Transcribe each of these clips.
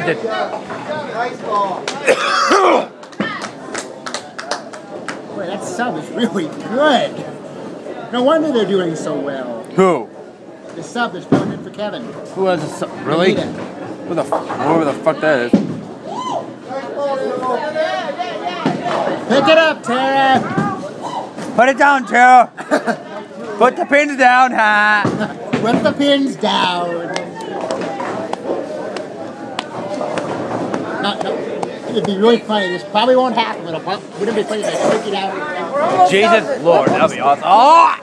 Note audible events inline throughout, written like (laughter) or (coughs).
(coughs) Boy, that sub is really good. No wonder they're doing so well. Who? The sub is filling in for Kevin. Who has a su- really? Who the f- whoever the fuck that is? Pick it up, Tara. Put it down, Joe. (laughs) Put the pins down, ha. Put the pins down. No, no. It'd be really funny. This probably won't happen, but it'll- wouldn't be funny if I freak it out? Jesus Lord, that'd be awesome. Oh!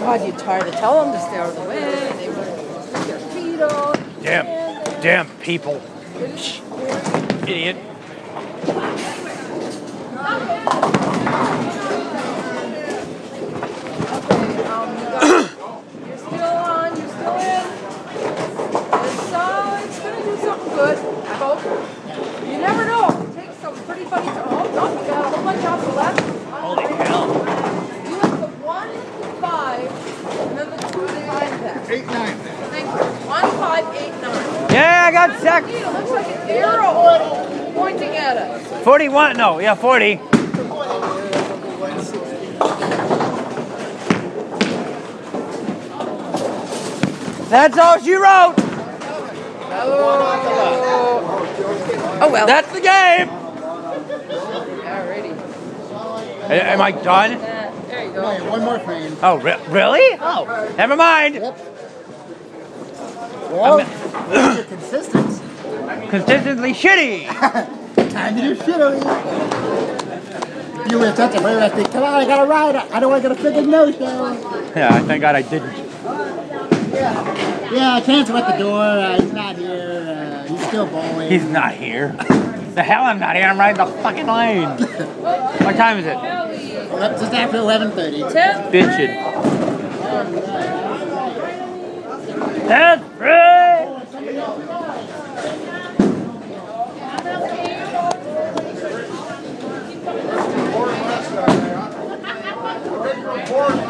God, you tired to tell them to stay out of the way. They would put their feet up. Damn, damn people. Idiot. Okay, um, you got, you're still on, you're still in. It's, uh, it's gonna do something good, I hope. You never know, it takes some pretty funny, oh, no, you got a whole bunch off the left. Holy hell. You have the one, five, and then the two nine pack. Eight, nine. Thank you. One, five, eight, nine. Yeah, I got sec. It looks like an arrow pointing at us. 41, no, yeah, 40. That's all she wrote. Oh, well. That's the game. Alrighty. Am I done? Uh, there you Oh, go. yeah, one more frame. Oh, re- really? Oh, never mind. Well, you're. Consistently shitty. (laughs) Time to do shit over here. You were touching her. I think, come on, I gotta ride. I don't want to get a friggin' no show. Yeah, thank God I didn't. Yeah, yeah Chance at the door. Uh, he's not here. Uh, he's still bowling. He's not here. the hell I'm not here. I'm riding the fucking lane. what time is it? Well, just after 11:30. Ten, Bitchin'. That's